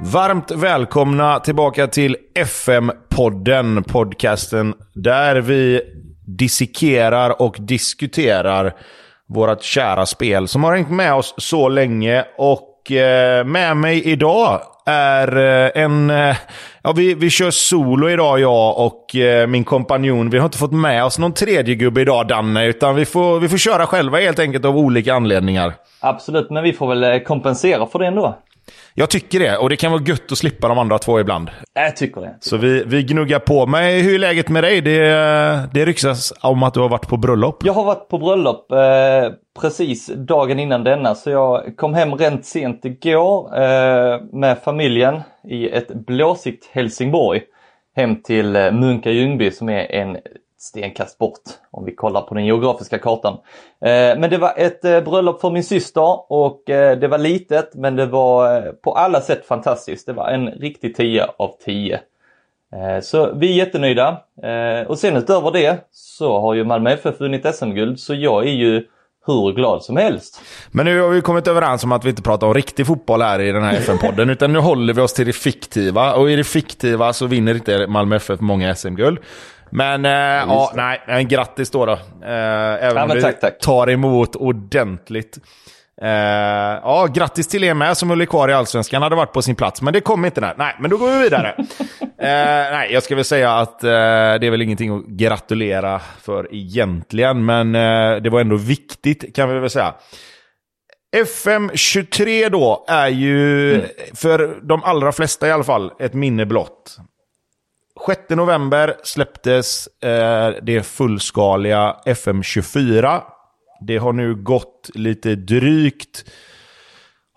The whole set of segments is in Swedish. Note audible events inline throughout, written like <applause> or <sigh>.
Varmt välkomna tillbaka till FM-podden, podcasten där vi dissekerar och diskuterar vårt kära spel som har hängt med oss så länge. Och eh, med mig idag är eh, en... Eh, ja, vi, vi kör solo idag, jag och eh, min kompanjon. Vi har inte fått med oss någon tredje gubbe idag, Danne, utan vi får, vi får köra själva helt enkelt av olika anledningar. Absolut, men vi får väl eh, kompensera för det ändå. Jag tycker det, och det kan vara gött att slippa de andra två ibland. Jag tycker det. Så vi, vi gnuggar på. Men hur är läget med dig? Det, det ryktas om att du har varit på bröllop. Jag har varit på bröllop eh, precis dagen innan denna så jag kom hem rent sent igår eh, med familjen i ett blåsigt Helsingborg hem till eh, Munka Ljungby som är en stenkast bort om vi kollar på den geografiska kartan. Eh, men det var ett eh, bröllop för min syster och eh, det var litet men det var på alla sätt fantastiskt. Det var en riktig 10 av 10. Eh, så vi är jättenöjda. Och sen utöver det så har ju Malmö FF vunnit SM-guld så jag är ju hur glad som helst. Men nu har vi kommit överens om att vi inte pratar om riktig fotboll här i den här <laughs> FN-podden, utan nu håller vi oss till det fiktiva. Och i det fiktiva så vinner inte Malmö FF många SM-guld. Men eh, ja, nej, men grattis då. då. Eh, även Ja, om vi tack, tack. tar emot ordentligt. Eh, ja, grattis till er med som höll kvar i Allsvenskan. Hade varit på sin plats, men det kom inte där. Nej, men då går vi vidare. <laughs> eh, nej, jag ska väl säga att eh, det är väl ingenting att gratulera för egentligen, men eh, det var ändå viktigt kan vi väl säga. FM23 då är ju, för de allra flesta i alla fall, ett minne blott. 6 november släpptes eh, det fullskaliga FM24. Det har nu gått lite drygt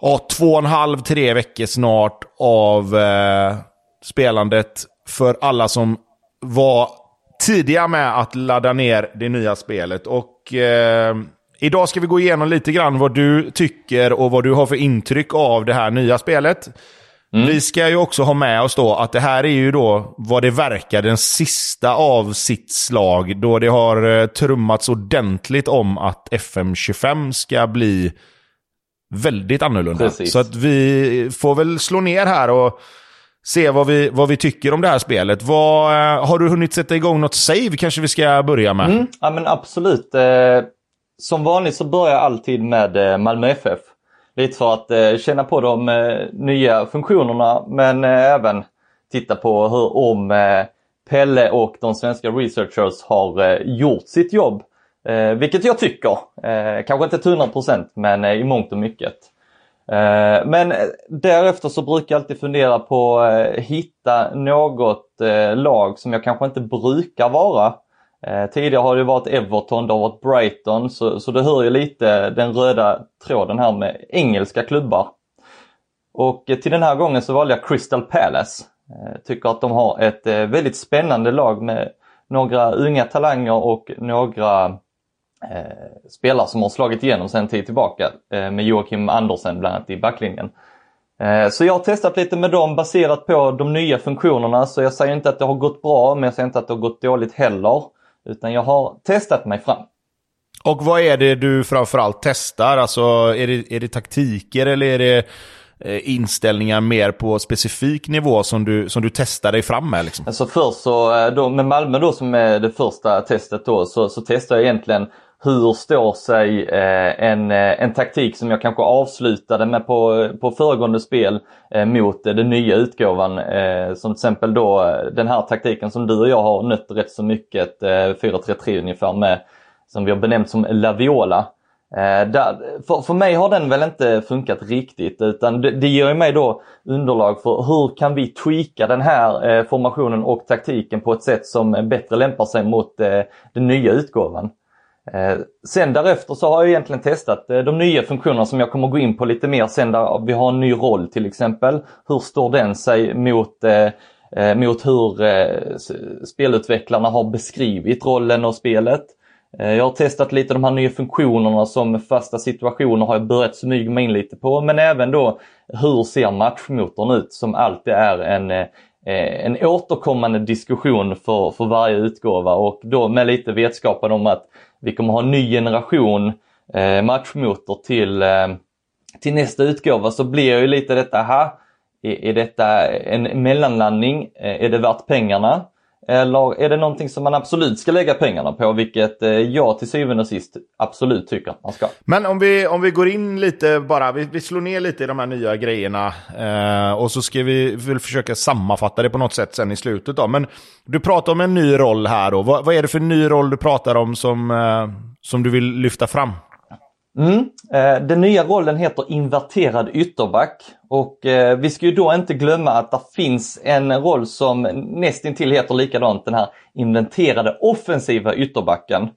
ja, två och en halv, tre veckor snart av eh, spelandet för alla som var tidiga med att ladda ner det nya spelet. Och eh, idag ska vi gå igenom lite grann vad du tycker och vad du har för intryck av det här nya spelet. Vi ska ju också ha med oss då att det här är ju då vad det verkar den sista av sitt slag. Då det har eh, trummats ordentligt om att FM25 ska bli väldigt annorlunda. Precis. Så att vi får väl slå ner här och se vad vi, vad vi tycker om det här spelet. Vad, eh, har du hunnit sätta igång något save kanske vi ska börja med? Mm, ja men absolut. Eh, som vanligt så börjar jag alltid med Malmö FF. Lite för att eh, känna på de eh, nya funktionerna men eh, även titta på hur om eh, Pelle och de svenska researchers har eh, gjort sitt jobb. Eh, vilket jag tycker. Eh, kanske inte till 100% men eh, i mångt och mycket. Eh, Men eh, därefter så brukar jag alltid fundera på eh, hitta något eh, lag som jag kanske inte brukar vara. Eh, Tidigare har det varit Everton, det har varit Brighton så, så du hör ju lite den röda tråden här med engelska klubbar. Och eh, till den här gången så valde jag Crystal Palace. Eh, tycker att de har ett eh, väldigt spännande lag med några unga talanger och några eh, spelare som har slagit igenom sedan tid tillbaka eh, med Joakim Andersen bland annat i backlinjen. Eh, så jag har testat lite med dem baserat på de nya funktionerna så jag säger inte att det har gått bra men jag säger inte att det har gått dåligt heller. Utan jag har testat mig fram. Och vad är det du framförallt testar? Alltså är det, är det taktiker eller är det Eh, inställningar mer på specifik nivå som du, som du testar dig fram med? Liksom? Alltså först så, eh, då, med Malmö då som är det första testet då, så, så testar jag egentligen hur står sig eh, en, eh, en taktik som jag kanske avslutade med på, på föregående spel eh, mot eh, den nya utgåvan. Eh, som till exempel då eh, den här taktiken som du och jag har nött rätt så mycket, 4-3-3 ungefär med, som vi har benämnt som La Viola. Eh, där, för, för mig har den väl inte funkat riktigt utan det, det ger mig då underlag för hur kan vi tweaka den här eh, formationen och taktiken på ett sätt som bättre lämpar sig mot eh, den nya utgåvan. Eh, sen därefter så har jag egentligen testat eh, de nya funktionerna som jag kommer gå in på lite mer sen där vi har en ny roll till exempel. Hur står den sig mot eh, mot hur spelutvecklarna har beskrivit rollen och spelet. Jag har testat lite de här nya funktionerna som fasta situationer har jag börjat smyga mig in lite på. Men även då hur ser matchmotorn ut som alltid är en, Eh, en återkommande diskussion för, för varje utgåva och då med lite vetskapen om att vi kommer ha en ny generation eh, matchmotor till, eh, till nästa utgåva så blir ju lite detta, här är, är detta en mellanlandning? Eh, är det värt pengarna? Eller är det någonting som man absolut ska lägga pengarna på, vilket eh, jag till syvende och sist absolut tycker att man ska. Men om vi, om vi går in lite bara, vi, vi slår ner lite i de här nya grejerna eh, och så ska vi väl försöka sammanfatta det på något sätt sen i slutet då. Men du pratar om en ny roll här då. Vad, vad är det för ny roll du pratar om som, eh, som du vill lyfta fram? Mm. Eh, den nya rollen heter inverterad ytterback och eh, vi ska ju då inte glömma att det finns en roll som nästintill heter likadant, den här inventerade offensiva ytterbacken.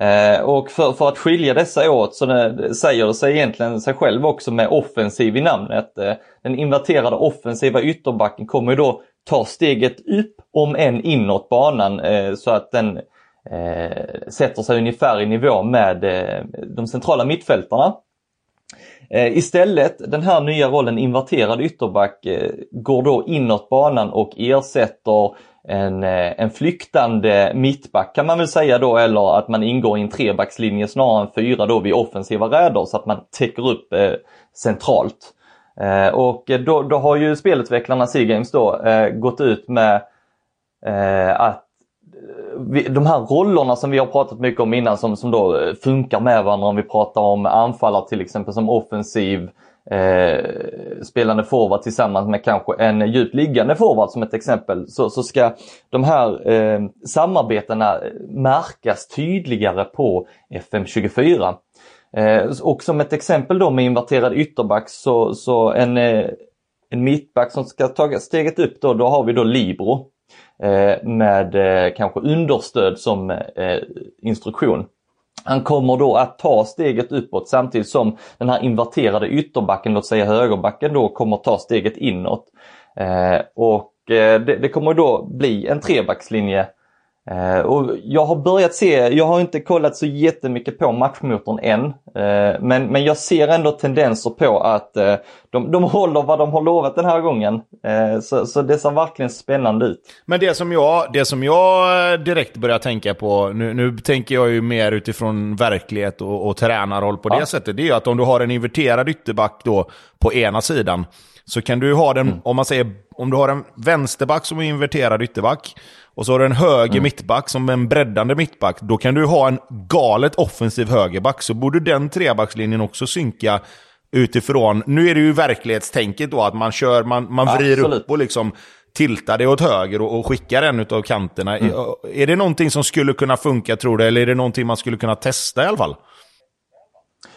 Eh, och för, för, att skilja dessa åt så det, säger det sig egentligen sig själv också med offensiv i namnet. Den inverterade offensiva ytterbacken kommer ju då ta steget upp, om än inåt banan, så att den eh, sätter sig ungefär i nivå med eh, de centrala mittfältarna. Eh, istället, den här nya rollen inverterad ytterback eh, går då inåt banan och ersätter en, eh, en flyktande mittback kan man väl säga då eller att man ingår i en trebackslinje snarare än fyra då vid offensiva räder så att man täcker upp eh, centralt. Eh, och då, då har ju spelutvecklarna Seagames då eh, gått ut med eh, att de här rollerna som vi har pratat mycket om innan som, som då eh, funkar med varandra om vi pratar om anfallare till exempel som offensiv eh, spelande forward tillsammans med kanske en djupt liggande forward som ett exempel så, så ska de här eh, samarbetena eh, märkas tydligare på FM24. Eh, och som ett exempel då med inverterad ytterback så, så en, eh, en mittback som ska ta steget upp då, då har vi då Libro. Eh, med eh, kanske understöd som eh, instruktion. Han kommer då att ta steget uppåt samtidigt som den här inverterade ytterbacken, låt säga högerbacken då, kommer ta steget inåt. Och det kommer då bli en trebackslinje Uh, och jag har börjat se, jag har inte kollat så jättemycket på matchmotorn än, uh, men, men jag ser ändå tendenser på att uh, de, de håller vad de har lovat den här gången. så, så det ser verkligen spännande ut. Men det som jag, det som jag direkt börjar tänka på, nu, nu tänker jag ju mer utifrån verklighet och, och tränarroll på ja. det sättet, det är ju att om du har en inverterad ytterback då på ena sidan, så kan du ha den, mm. om man säger, om du har en vänsterback som är inverterad ytterback, och så har du en höger mm. mittback som en breddande mittback. Då kan du ha en galet offensiv högerback. Så borde den trebackslinjen också synka utifrån... Nu är det ju verklighetstänket då att man kör, man, man vrider Absolut. upp och liksom tiltar det åt höger och, och skickar en av kanterna. Mm. Är det någonting som skulle kunna funka tror du? Eller är det någonting man skulle kunna testa i alla fall?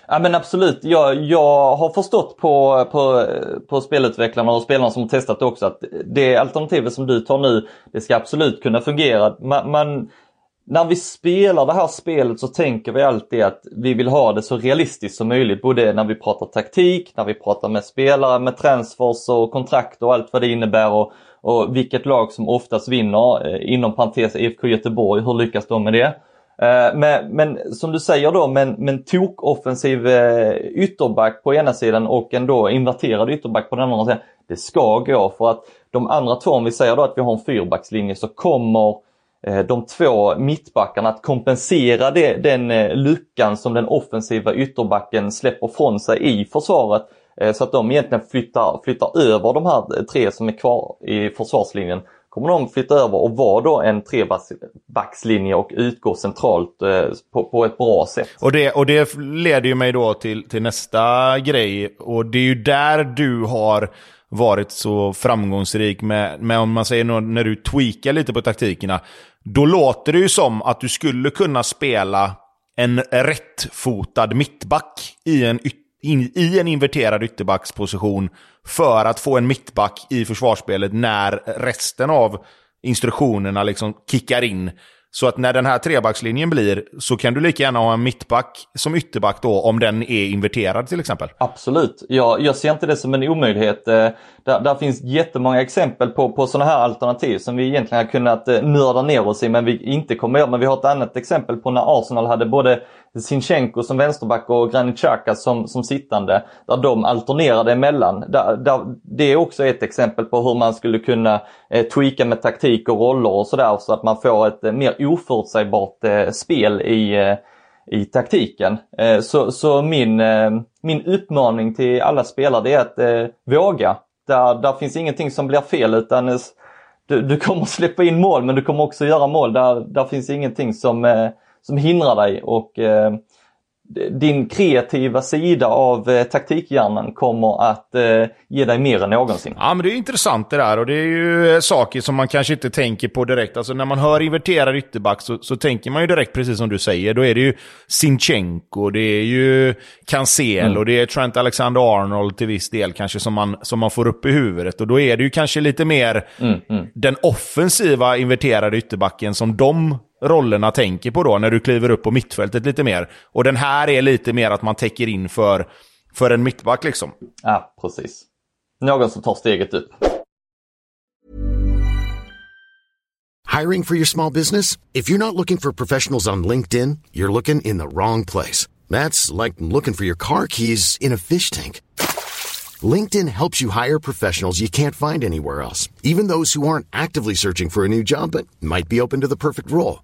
Ja men absolut, jag, jag har förstått på, på, på spelutvecklarna och spelarna som har testat också att det alternativet som du tar nu, det ska absolut kunna fungera. Man, man, när vi spelar det här spelet så tänker vi alltid att vi vill ha det så realistiskt som möjligt. Både när vi pratar taktik, när vi pratar med spelare, med transfers och kontrakt och allt vad det innebär och, och vilket lag som oftast vinner. Eh, inom parentes IFK Göteborg, hur lyckas de med det? Eh, men, men, som du säger då, men, men tok-offensiv eh, ytterback på ena sidan och en inverterad ytterback på den andra sidan. Det ska gå för att de andra två, om vi säger då att vi har en fyrbackslinje så kommer eh, de två mittbackarna att kompensera det, den luckan som den offensiva ytterbacken släpper från sig i försvaret. Så att de egentligen flyttar, flyttar över de här tre som är kvar i försvarslinjen kommer de flytta över och vara då en trebackslinje och utgå centralt eh, på, på, ett bra sätt. Och det, och det leder ju mig då till, till nästa grej och det är ju där du har varit så framgångsrik med, med om man säger när du tweakar lite på taktikerna. Då låter det ju som att du skulle kunna spela en rättfotad mittback i en ytterligare in, i en inverterad ytterbacksposition för att få en mittback i försvarsspelet när resten av instruktionerna liksom kickar in. Så att när den här trebackslinjen blir så kan du lika gärna ha en mittback som ytterback då om den är inverterad till exempel. Absolut, jag, jag ser inte det som en omöjlighet. Eh, där, där finns jättemånga exempel på, på sådana här alternativ som vi egentligen har kunnat eh, nörda ner oss i men vi inte kommer göra. Men vi har ett annat exempel på när Arsenal hade både Sinchenko som vänsterback och Granit Xhaka som, som sittande. Där de alternerade emellan. Där, där, det är också ett exempel på hur man skulle kunna eh, tweaka med taktik och roller och sådär så att man får ett eh, mer oförutsägbart eh, spel i, eh, i taktiken. Eh, så, så min, eh, min uppmaning till alla spelare är att eh, våga. Där, där finns ingenting som blir fel utan du, du kommer släppa in mål men du kommer också göra mål. Där, där finns ingenting som eh, som hindrar dig och eh, din kreativa sida av eh, taktikhjärnan kommer att eh, ge dig mer än någonsin. Ja, men det är intressant det där och det är ju eh, saker som man kanske inte tänker på direkt. Alltså när man hör inverterad ytterback så, så tänker man ju direkt, precis som du säger, då är det ju Sinchenko, det är ju Cancel mm. och det är Trent Alexander-Arnold till viss del kanske som man, som man får upp i huvudet. Och då är det ju kanske lite mer mm, mm. den offensiva inverterade ytterbacken som de rollerna tänker på då när du kliver upp på mittfältet lite mer. Och den här är lite mer att man täcker in för, för en mittback liksom. Ja, precis. Någon som tar steget upp. Hiring for your small business? If you're not looking for professionals on LinkedIn, you're looking in the wrong place. That's like looking for your car keys in a fish tank. LinkedIn helps you hire professionals you can't find anywhere else, even those who aren't actively searching for a new job but might be open to the perfect role.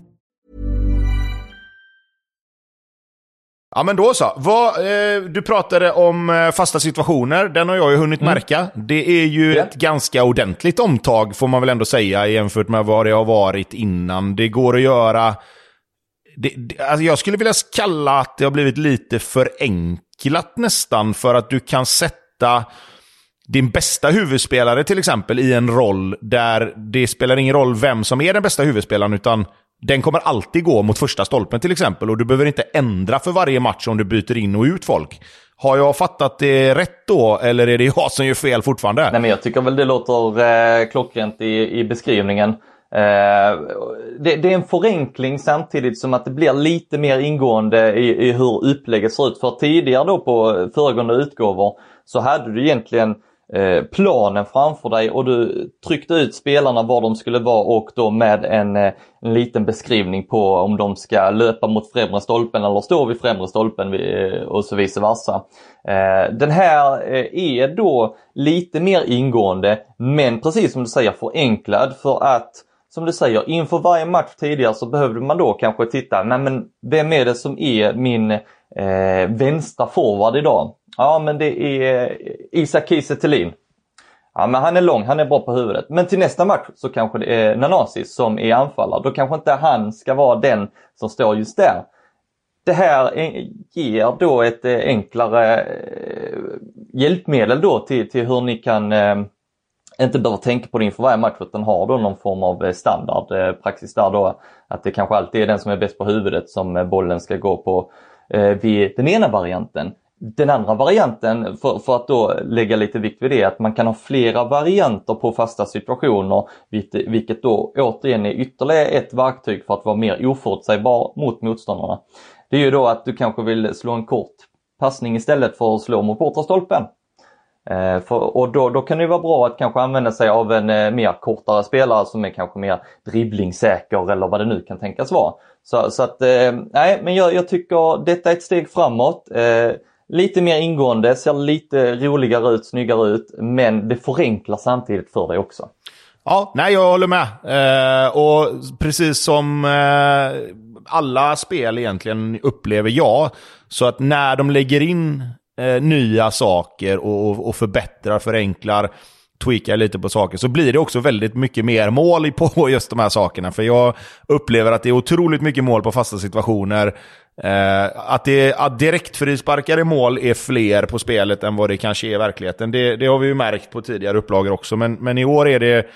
Ja men då så. Vad, eh, du pratade om eh, fasta situationer, den har jag ju hunnit märka. Det är ju Ja. ett ganska ordentligt omtag får man väl ändå säga jämfört med vad det har varit innan. Det går att göra... Det, det, alltså jag skulle vilja kalla att det har blivit lite förenklat nästan för att du kan sätta din bästa huvudspelare till exempel i en roll där det spelar ingen roll vem som är den bästa huvudspelaren utan den kommer alltid gå mot första stolpen till exempel och du behöver inte ändra för varje match om du byter in och ut folk. Har jag fattat det rätt då eller är det jag som gör fel fortfarande? Nej men jag tycker väl det låter eh, klockrent i, i beskrivningen. Eh, det, det är en förenkling samtidigt som att det blir lite mer ingående i, i hur upplägget ser ut. För tidigare då på föregående utgåvor så hade du egentligen eh, Eh, planen framför dig och du tryckte ut spelarna var de skulle vara och då med en, eh, en liten beskrivning på om de ska löpa mot främre stolpen eller stå vid främre stolpen eh, och så vice versa. Den här är då lite mer ingående men precis som du säger förenklad för att som du säger, inför varje match tidigare så behövde man då kanske titta, nej men vem är det som är min eh, vänstra forward idag? Ja men det är eh, Isak Kiese Thelin. Ja men han är lång, han är bra på huvudet. Men till nästa match så kanske det är Nanasi som är anfallare. Då kanske inte han ska vara den som står just där. Det här ger då ett eh, enklare eh, hjälpmedel då till, till hur ni kan inte behöver tänka på det inför varje match utan har då någon form av standardpraxis där då. Att det kanske alltid är den som är bäst på huvudet som bollen ska gå på Eh, vid den ena varianten. Den andra varianten, för, för att då lägga lite vikt vid det, att man kan ha flera varianter på fasta situationer, vilket, då återigen är ytterligare ett verktyg för att vara mer oförutsägbar mot motståndarna. Det är ju då att du kanske vill slå en kort passning istället för att slå mot bortre stolpen. Eh, för, och då, då kan det vara bra att kanske använda sig av en eh, mer kortare spelare som är kanske mer dribblingssäker eller vad det nu kan tänkas vara. Så, så att, eh, nej men jag, jag tycker detta är ett steg framåt. Eh, lite mer ingående, ser lite roligare ut, snyggare ut, men det förenklar samtidigt för dig också. Ja, nej jag håller med. Eh, och precis som eh, alla spel egentligen upplever jag, så att när de lägger in eh, nya saker och, och, och förbättrar, förenklar, tweakar lite på saker, så blir det också väldigt mycket mer mål på <laughs> just de här sakerna. För jag upplever att det är otroligt mycket mål på fasta situationer. Eh, att, det, att direktfrisparkar i mål är fler på spelet än vad det kanske är i verkligheten. Det, det har vi ju märkt på tidigare upplagor också, men, men i år är det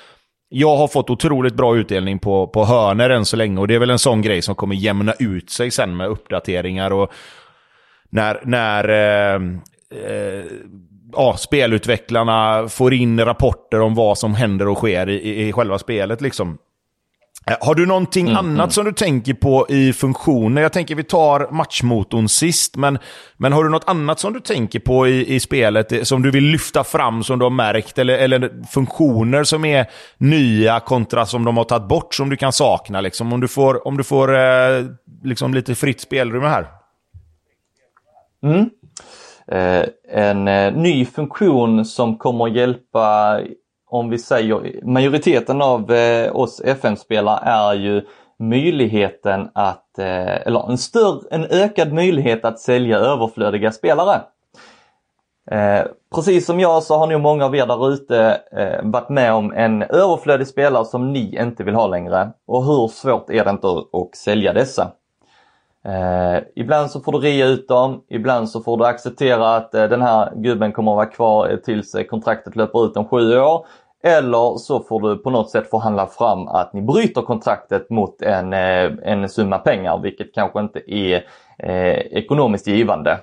jag har fått otroligt bra utdelning på, på hörner än så länge och det är väl en sån grej som kommer jämna ut sig sen med uppdateringar och när, när eh, eh, ja, spelutvecklarna får in rapporter om vad som händer och sker i, i, själva spelet. Liksom. Eh, Har du någonting annat som du tänker på i funktioner? Jag tänker vi tar matchmotorn sist, men, men har du något annat som du tänker på i, i spelet eh, som du vill lyfta fram som du har märkt? Eller, eller funktioner som är nya kontra som de har tagit bort som du kan sakna? Liksom, om du får, om du får eh, liksom lite fritt spelrum här. Eh, Eh, en eh, ny funktion som kommer hjälpa, om vi säger majoriteten av eh, oss FM-spelare är ju möjligheten att, eller en, större, en ökad möjlighet att sälja överflödiga spelare. Eh, precis som jag så har nog många av er där ute eh, varit med om en överflödig spelare som ni inte vill ha längre. Och hur svårt är det inte att sälja dessa? Eh, ibland så får du rea ut dem, ibland så får du acceptera att eh, den här gubben kommer att vara kvar eh, tills eh, kontraktet löper ut om sju år. Eller så får du på något sätt förhandla fram att ni bryter kontraktet mot en, eh, en summa pengar, vilket kanske inte är eh, ekonomiskt givande.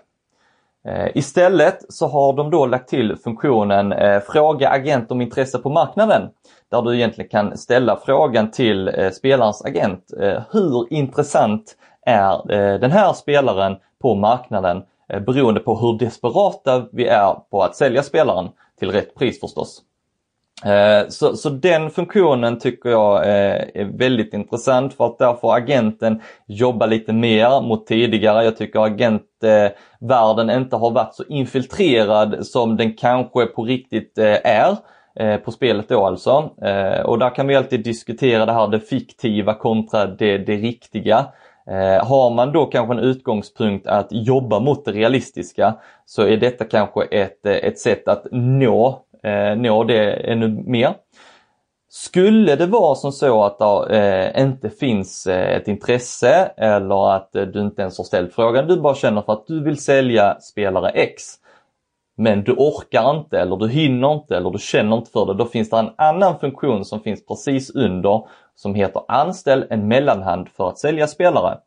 Eh, Istället så har de då lagt till funktionen eh, Fråga agent om intresse på marknaden. Där du egentligen kan ställa frågan till eh, spelarens agent. Eh, hur intressant är eh, den här spelaren på marknaden eh, beroende på hur desperata vi är på att sälja spelaren till rätt pris förstås. Eh, så, så den funktionen tycker jag eh, är väldigt intressant för att där får agenten jobba lite mer mot tidigare. Jag tycker agentvärlden inte har varit så infiltrerad som den kanske på riktigt eh, är eh, på spelet då alltså. Och där kan vi alltid diskutera det här det fiktiva kontra det, det riktiga. Eh, har man då kanske en utgångspunkt att jobba mot det realistiska så är detta kanske ett, eh, ett sätt att nå eh, nå det ännu mer. Skulle det vara som så att det eh, inte finns eh, ett intresse eller att du inte ens har ställt frågan, du bara känner för att du vill sälja spelare X men du orkar inte eller du hinner inte eller du känner inte för det, då finns det en annan funktion som finns precis under som heter anställ en mellanhand för att sälja spelare.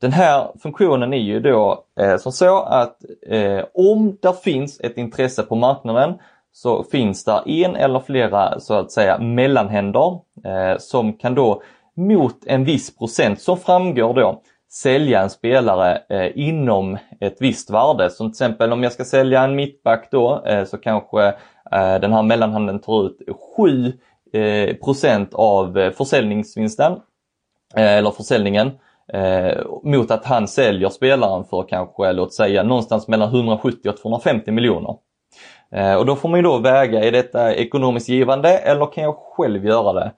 Den här funktionen är ju då eh, som så att eh, om det finns ett intresse på marknaden så finns det en eller flera så att säga mellanhänder eh, som kan då mot en viss procent som framgår då sälja en spelare eh, inom ett visst värde. Som till exempel om jag ska sälja en mittback då eh, så kanske eh, den här mellanhanden tar ut 7 Eh, procent av eh, försäljningsvinsten eh, eller försäljningen mot att han säljer spelaren för kanske låt säga någonstans mellan 170 och 250 miljoner. Och då får man ju då väga, är detta ekonomiskt givande eller kan jag själv göra det?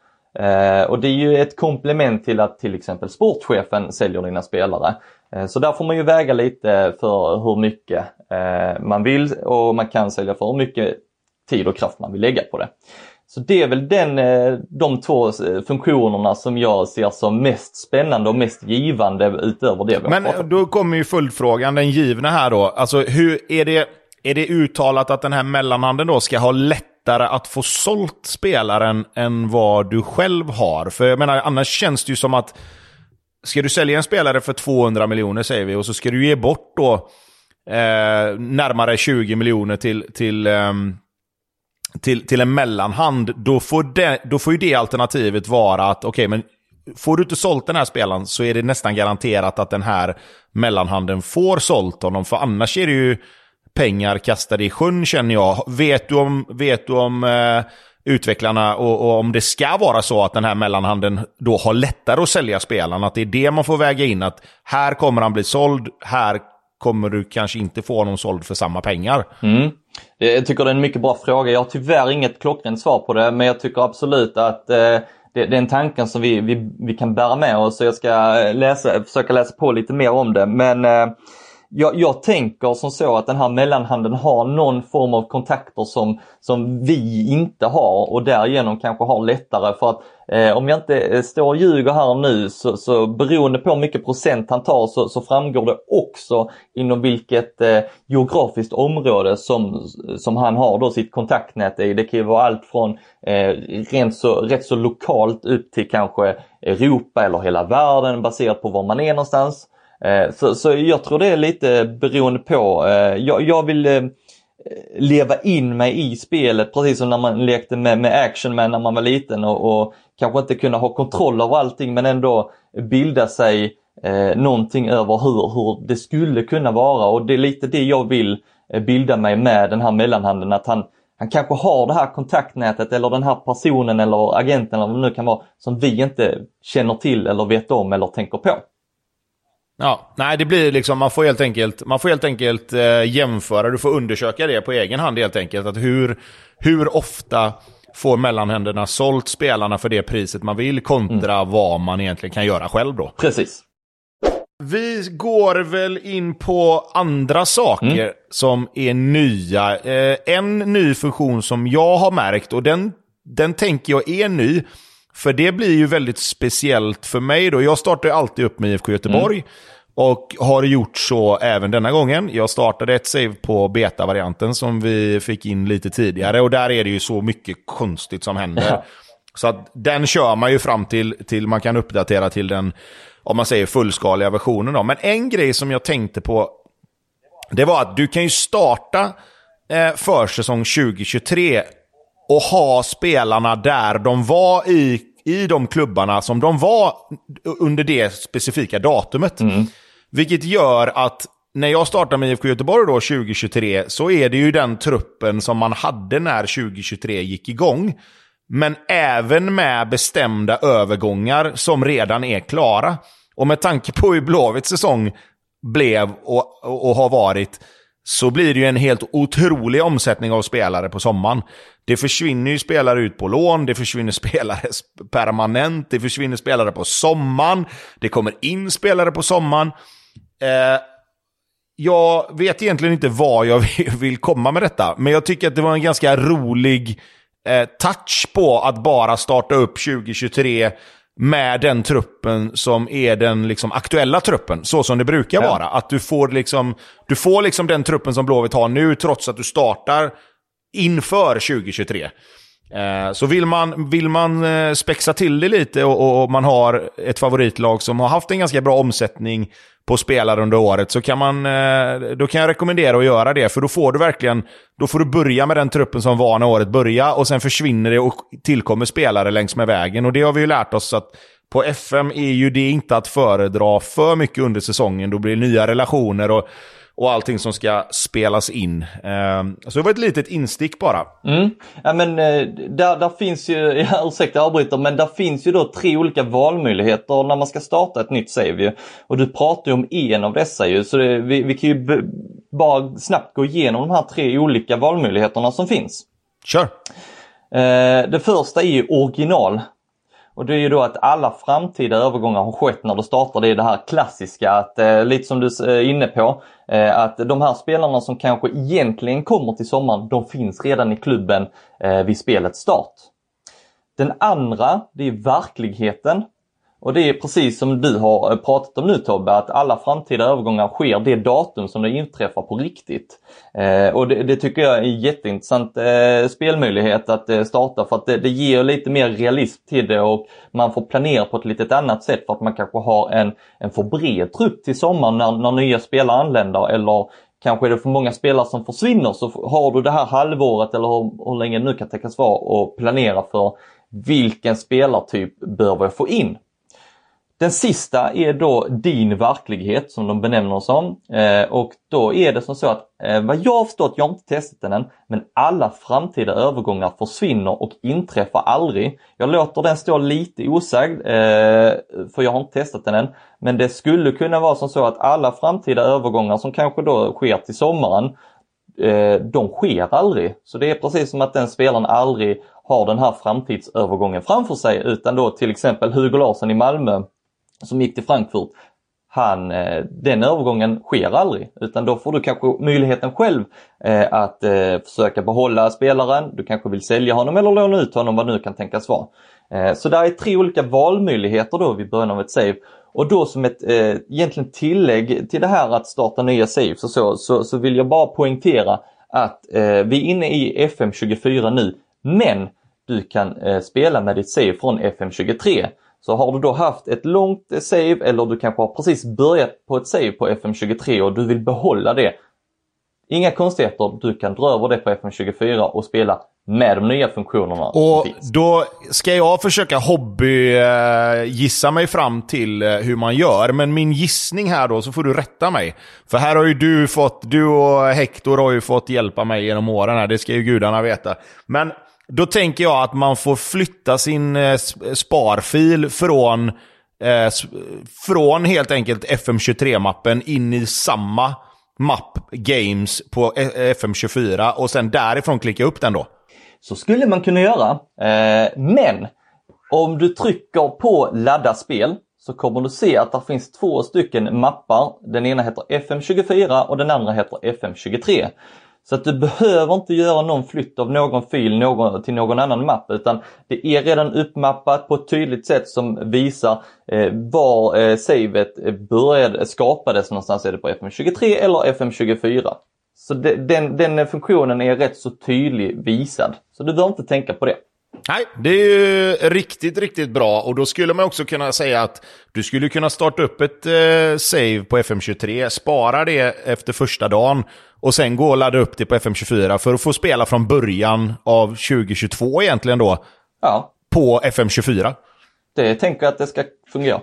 Och det är ju ett komplement till att till exempel sportchefen säljer dina spelare. Så där får man ju väga lite för hur mycket man vill och man kan sälja för hur mycket tid och kraft man vill lägga på det. Så det är väl den, de två funktionerna som jag ser som mest spännande och mest givande utöver det vi har Men då kommer ju följdfrågan, den givna här då. Alltså hur är det är det uttalat att den här mellanhanden då ska ha lättare att få sålt spelaren än vad du själv har? För jag menar, annars känns det ju som att ska du sälja en spelare för 200 miljoner säger vi och så ska du ge bort då eh, närmare 20 miljoner till, till, eh, till, till en mellanhand, då får, det, då får ju det alternativet vara att okej, okay, men får du inte sålt den här spelaren så är det nästan garanterat att den här mellanhanden får sålt honom. För annars är det ju pengar kastade i sjön känner jag. Vet du om, vet du om eh, utvecklarna och, och, om det ska vara så att den här mellanhanden då har lättare att sälja spelarna? Att det är det man får väga in. Att här kommer han bli såld, här kommer du kanske inte få honom såld för samma pengar. Mm. Eh, jag tycker det är en mycket bra fråga. Jag har tyvärr inget klockrent svar på det, men jag tycker absolut att eh, det, det, är en tanke som vi, vi, vi kan bära med oss. Så jag ska läsa, försöka läsa på lite mer om det. Men eh, jag, jag, tänker som så att den här mellanhanden har någon form av kontakter som, som vi inte har och därigenom kanske har lättare för att eh, om jag inte eh, står och ljuger här nu så, så beroende på hur mycket procent han tar så, så framgår det också inom vilket eh, geografiskt område som, som han har då sitt kontaktnät i. Det kan ju vara allt från eh, rent så, rätt så lokalt upp till kanske Europa eller hela världen baserat på var man är någonstans. Eh, så, så jag tror det är lite beroende på. Eh, jag, jag vill eh, leva in mig i spelet precis som när man lekte med, med Action Man när man var liten och, och kanske inte kunna ha kontroll över allting men ändå bilda sig eh, någonting över hur, hur det skulle kunna vara och det är lite det jag vill eh, bilda mig med den här mellanhanden att han, han kanske har det här kontaktnätet eller den här personen eller agenten eller vad det nu kan vara som vi inte känner till eller vet om eller tänker på. Ja, nej det blir liksom, man får helt enkelt, man får helt enkelt eh, jämföra, du får undersöka det på egen hand helt enkelt. Att hur, hur ofta får mellanhänderna sålt spelarna för det priset man vill kontra mm. vad man egentligen kan göra själv då. Precis. Vi går väl in på andra saker mm. som är nya. Eh, en ny funktion som jag har märkt och den, den tänker jag är ny. För det blir ju väldigt speciellt för mig då. Jag startar ju alltid upp med IFK Göteborg. Mm. Och har gjort så även denna gången. Jag startade ett save på beta-varianten som vi fick in lite tidigare. Och där är det ju så mycket konstigt som händer. Så att den kör man ju fram till, till man kan uppdatera till den, om man säger fullskaliga versionen. Då. Men en grej som jag tänkte på, det var att du kan ju starta eh, försäsong 2023 och ha spelarna där de var i, i de klubbarna som de var under det specifika datumet. Mm. Vilket gör att när jag startar med IFK Göteborg då 2023 så är det ju den truppen som man hade när 2023 gick igång. Men även med bestämda övergångar som redan är klara. Och med tanke på hur Blåvitts säsong blev och, och, och har varit så blir det ju en helt otrolig omsättning av spelare på sommaren. Det försvinner ju spelare ut på lån, det försvinner <laughs> spelare permanent, det försvinner spelare på sommaren, det kommer in spelare på sommaren. Eh, jag vet egentligen inte vad jag <laughs> vill komma med detta, men jag tycker att det var en ganska rolig eh, touch på att bara starta upp 2023 med den truppen som är den liksom, aktuella truppen, så som det brukar ja. vara. Att du får, liksom, du får liksom den truppen som Blåvitt har nu, trots att du startar inför 2023. Eh, så vill man, vill man eh, spexa till det lite och, och, man har ett favoritlag som har haft en ganska bra omsättning på spelare under året så kan man, eh, då kan jag rekommendera att göra det. För då får du verkligen, då får du börja med den truppen som var när året började och sen försvinner det och tillkommer spelare längs med vägen. Och det har vi ju lärt oss att på FM är ju det inte att föredra för mycket under säsongen. Då blir det nya relationer och och allting som ska spelas in. Ehm, så det var ett litet instick bara. Mm. Ja men eh, där, där finns ju, <laughs> ja, ursäkta jag avbryter, men där finns ju då tre olika valmöjligheter när man ska starta ett nytt save ju. Och du pratar ju om en av dessa ju, så det, vi, vi kan ju bara snabbt gå igenom de här tre olika valmöjligheterna som finns. Kör! Eh, det första är ju original. Och det är ju då att alla framtida övergångar har skett när du startar. Det är det här klassiska, att, eh, lite som du är eh, inne på, eh, att de här spelarna som kanske egentligen kommer till sommaren, de finns redan i klubben eh, vid spelets start. Den andra, det är verkligheten. Och det är precis som du har eh, pratat om nu Tobbe, att alla framtida övergångar sker det datum som det inträffar på riktigt. Eh, och det, det, tycker jag är en jätteintressant eh, spelmöjlighet att eh, starta för att det, det, ger lite mer realism till det och man får planera på ett lite annat sätt för att man kanske har en, en för bred trupp till sommaren när, när nya spelare anländer eller Kanske är det för många spelare som försvinner så har du det här halvåret eller hur, hur länge det nu kan tänkas vara och planera för vilken spelartyp bör vi få in? Den sista är då din verklighet som de benämner som. Eh, och då är det som så att eh, vad jag har förstått, jag har inte testat den än, men alla framtida övergångar försvinner och inträffar aldrig. Jag låter den stå lite osagd eh, för jag har inte testat den än. Men det skulle kunna vara som så att alla framtida övergångar som kanske då sker till sommaren, eh, de sker aldrig. Så det är precis som att den spelaren aldrig har den här framtidsövergången framför sig utan då till exempel Hugo Larsson i Malmö som gick till Frankfurt, han, eh, den övergången sker aldrig utan då får du kanske möjligheten själv eh, att eh, försöka behålla spelaren, du kanske vill sälja honom eller låna ut honom vad det nu kan tänkas vara. Så där är tre olika valmöjligheter då vid början av ett save. Och då som ett eh, egentligen tillägg till det här att starta nya saves och så, så, så vill jag bara poängtera att eh, vi är inne i FM24 nu men du kan eh, spela med ditt save från FM23. Så har du då haft ett långt save eller du kanske har precis börjat på ett save på FM23 och du vill behålla det. Inga konstigheter, du kan dra över det på FM24 och spela med de nya funktionerna Och då ska jag försöka hobby eh, gissa mig fram till eh, hur man gör. Men min gissning här då, så får du rätta mig. För här har ju du fått, du och Hector har ju fått hjälpa mig genom åren här, det ska ju gudarna veta. Men då tänker jag att man får flytta sin eh, sparfil från, eh, från helt enkelt FM23-mappen in i samma mapp Games på eh, FM24 och sen därifrån klicka upp den då. Så skulle man kunna göra. Eh, men om du trycker på ladda spel så kommer du se att det finns två stycken mappar. Den ena heter FM24 och den andra heter FM23. Så att du behöver inte göra någon flytt av någon fil någon, till någon annan mapp utan det är redan uppmappat på ett tydligt sätt som visar eh, var eh, savet började, skapades någonstans. Är det på FM23 eller FM24? Så de, den, den funktionen är rätt så tydlig visad. Så du behöver inte tänka på det. Nej, det är ju riktigt, riktigt bra. Och då skulle man också kunna säga att du skulle kunna starta upp ett eh, save på FM23, spara det efter första dagen och sen gå och ladda upp det på FM24 för att få spela från början av 2022 egentligen då. Ja. På FM24. Det tänker jag att det ska fungera.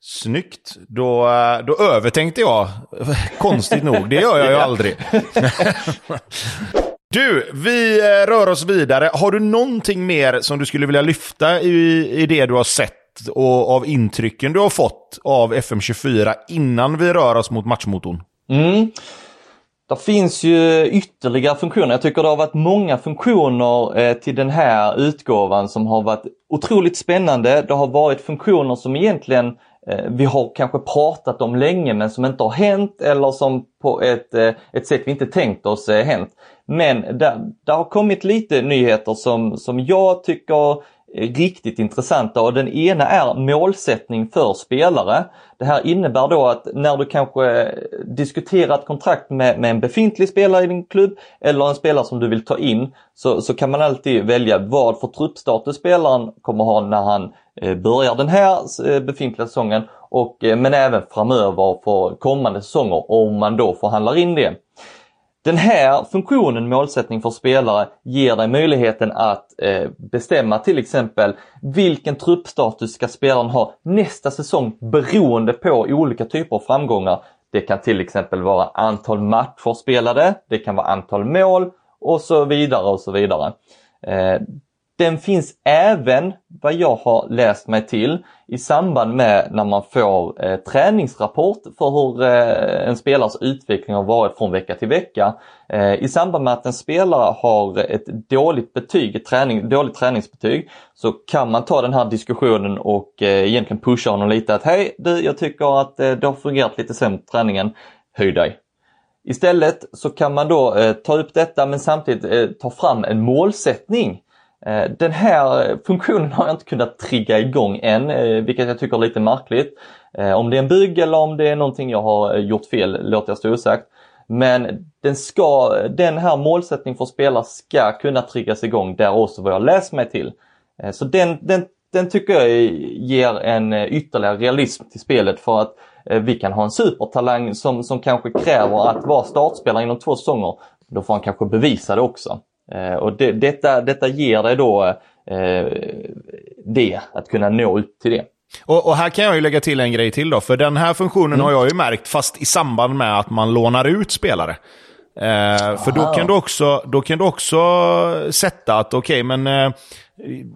Snyggt. Då, eh, då övertänkte jag. <laughs> Konstigt nog. Det gör jag ju aldrig. <laughs> Du, vi eh, rör oss vidare. Har du någonting mer som du skulle vilja lyfta i, i det du har sett och av intrycken du har fått av FM24 innan vi rör oss mot matchmotorn? Mm. Det finns ju ytterligare funktioner. Jag tycker det har varit många funktioner eh, till den här utgåvan som har varit otroligt spännande. Det har varit funktioner som egentligen Eh, vi har kanske pratat om länge men som inte har hänt eller som på ett, eh, ett sätt vi inte tänkt oss eh, hänt. Men det, det har kommit lite nyheter som, som jag tycker är riktigt intressanta och den ena är målsättning för spelare. Det här innebär då att när du kanske diskuterar ett kontrakt med, med en befintlig spelare i din klubb eller en spelare som du vill ta in så, så kan man alltid välja vad för truppstatus spelaren kommer ha när han Eh, börjar den här eh, befintliga säsongen och, eh, men även framöver för kommande säsonger om man då förhandlar in det. Den här funktionen målsättning för spelare ger dig möjligheten att bestämma till exempel vilken truppstatus ska spelaren ha nästa säsong beroende på olika typer av framgångar. Det kan till exempel vara antal matcher spelade, det kan vara antal mål och så vidare och så vidare. Den finns även, vad jag har läst mig till, i samband med när man får eh, träningsrapport för hur eh, en spelares utveckling har varit från vecka till vecka. Eh, I samband med att en spelare har ett dåligt betyg, ett träning, dåligt träningsbetyg, så kan man ta den här diskussionen och eh, egentligen pusha honom lite att hej du, jag tycker att eh, det har fungerat lite sämre på träningen, höj dig. Istället så kan man då eh, ta upp detta men samtidigt eh, ta fram en målsättning Eh, Eh, den här funktionen har jag inte kunnat trigga igång än, eh, vilket jag tycker är lite märkligt. Eh, om det är en bug eller om det är någonting jag har gjort fel låter jag stå osagt. Men den, ska, den här målsättningen för spelare ska kunna triggas igång där också vad jag läst mig till. Så den, den, den tycker jag ger en ytterligare realism till spelet för att vi kan ha en supertalang som, som kanske kräver att vara startspelare inom två säsonger. Då får han kanske bevisa det också. Eh, och det, detta, detta ger dig då eh, det, att kunna nå ut till det. Och, och, här kan jag ju lägga till en grej till då, för den här funktionen mm. har jag ju märkt, fast i samband med att man lånar ut spelare. Eh, för då kan, du också, då kan du också sätta att, okej, okay, men eh,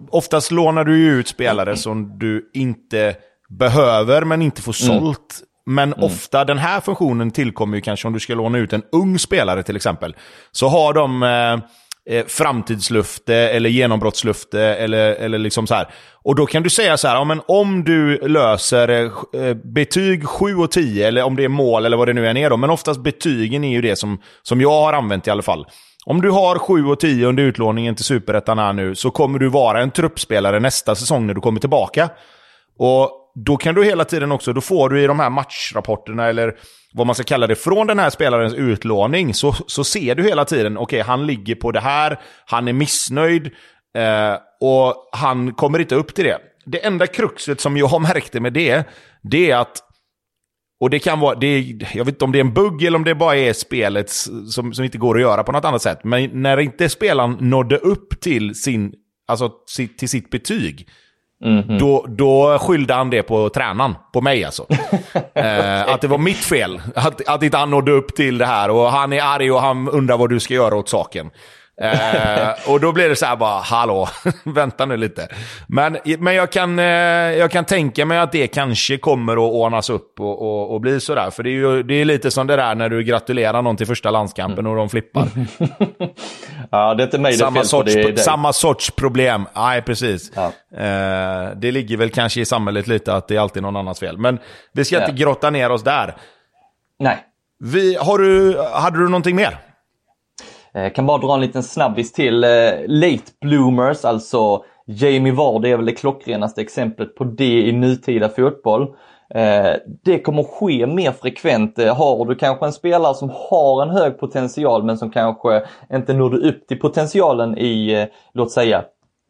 oftast lånar du ju ut spelare som du inte behöver, men inte får mm. sålt. Mm. Men mm. ofta, den här funktionen tillkommer ju kanske om du ska låna ut en ung spelare till exempel. Så har de... Eh, eh, framtidslufte eller genombrottslufte eller, eller liksom så här. Och då kan du säga så här, ja, men om du löser eh, eh betyg 7 och 10 eller om det är mål eller vad det nu än är då. Men oftast betygen är ju det som, som jag har använt i alla fall. Om du har 7 och 10 under utlåningen till Superettan här nu så kommer du vara en truppspelare nästa säsong när du kommer tillbaka. Och då kan du hela tiden också, då får du i de här matchrapporterna eller vad man ska kalla det, från den här spelarens utlåning så, så ser du hela tiden, okej, okay, han ligger på det här, han är missnöjd eh, och han kommer inte upp till det. Det enda kruxet som jag <laughs> märkte med det, det är att och det kan vara, det är, jag vet inte om det är en bugg eller om det bara är spelet som, som inte går att göra på något annat sätt. Men när inte spelaren nådde upp till, sin, alltså, till sitt betyg, Mm -hmm. då, då skyllde han det på tränaren, på mig alltså. <laughs> eh, att det var mitt fel, att, att inte han nådde upp till det här. Och han är arg och han undrar vad du ska göra åt saken. Eh, och då blir det så här bara, hallå, <laughs> vänta nu lite. Men, men jag, kan, eh, jag kan tänka mig att det kanske kommer att ordnas upp och, och, och bli sådär. För det är ju det är lite som det där när du gratulerar någon till första landskampen och de flippar. <laughs> ja, det är inte mig det samma, sorts, på, det samma sorts problem. Nej, precis. Ja. Eh, det ligger väl kanske i samhället lite att det är alltid någon annans fel. Men vi ska ja. inte grotta ner oss där. Nej. Vi, har du, hade du någonting mer? Jag kan bara dra en liten snabbis till. Eh, late bloomers, alltså Jamie Vardy är väl det klockrenaste exemplet på det i nutida fotboll. Eh, det kommer ske mer frekvent. Har du kanske en spelare som har en hög potential men som kanske inte nådde upp till potentialen i, låt säga,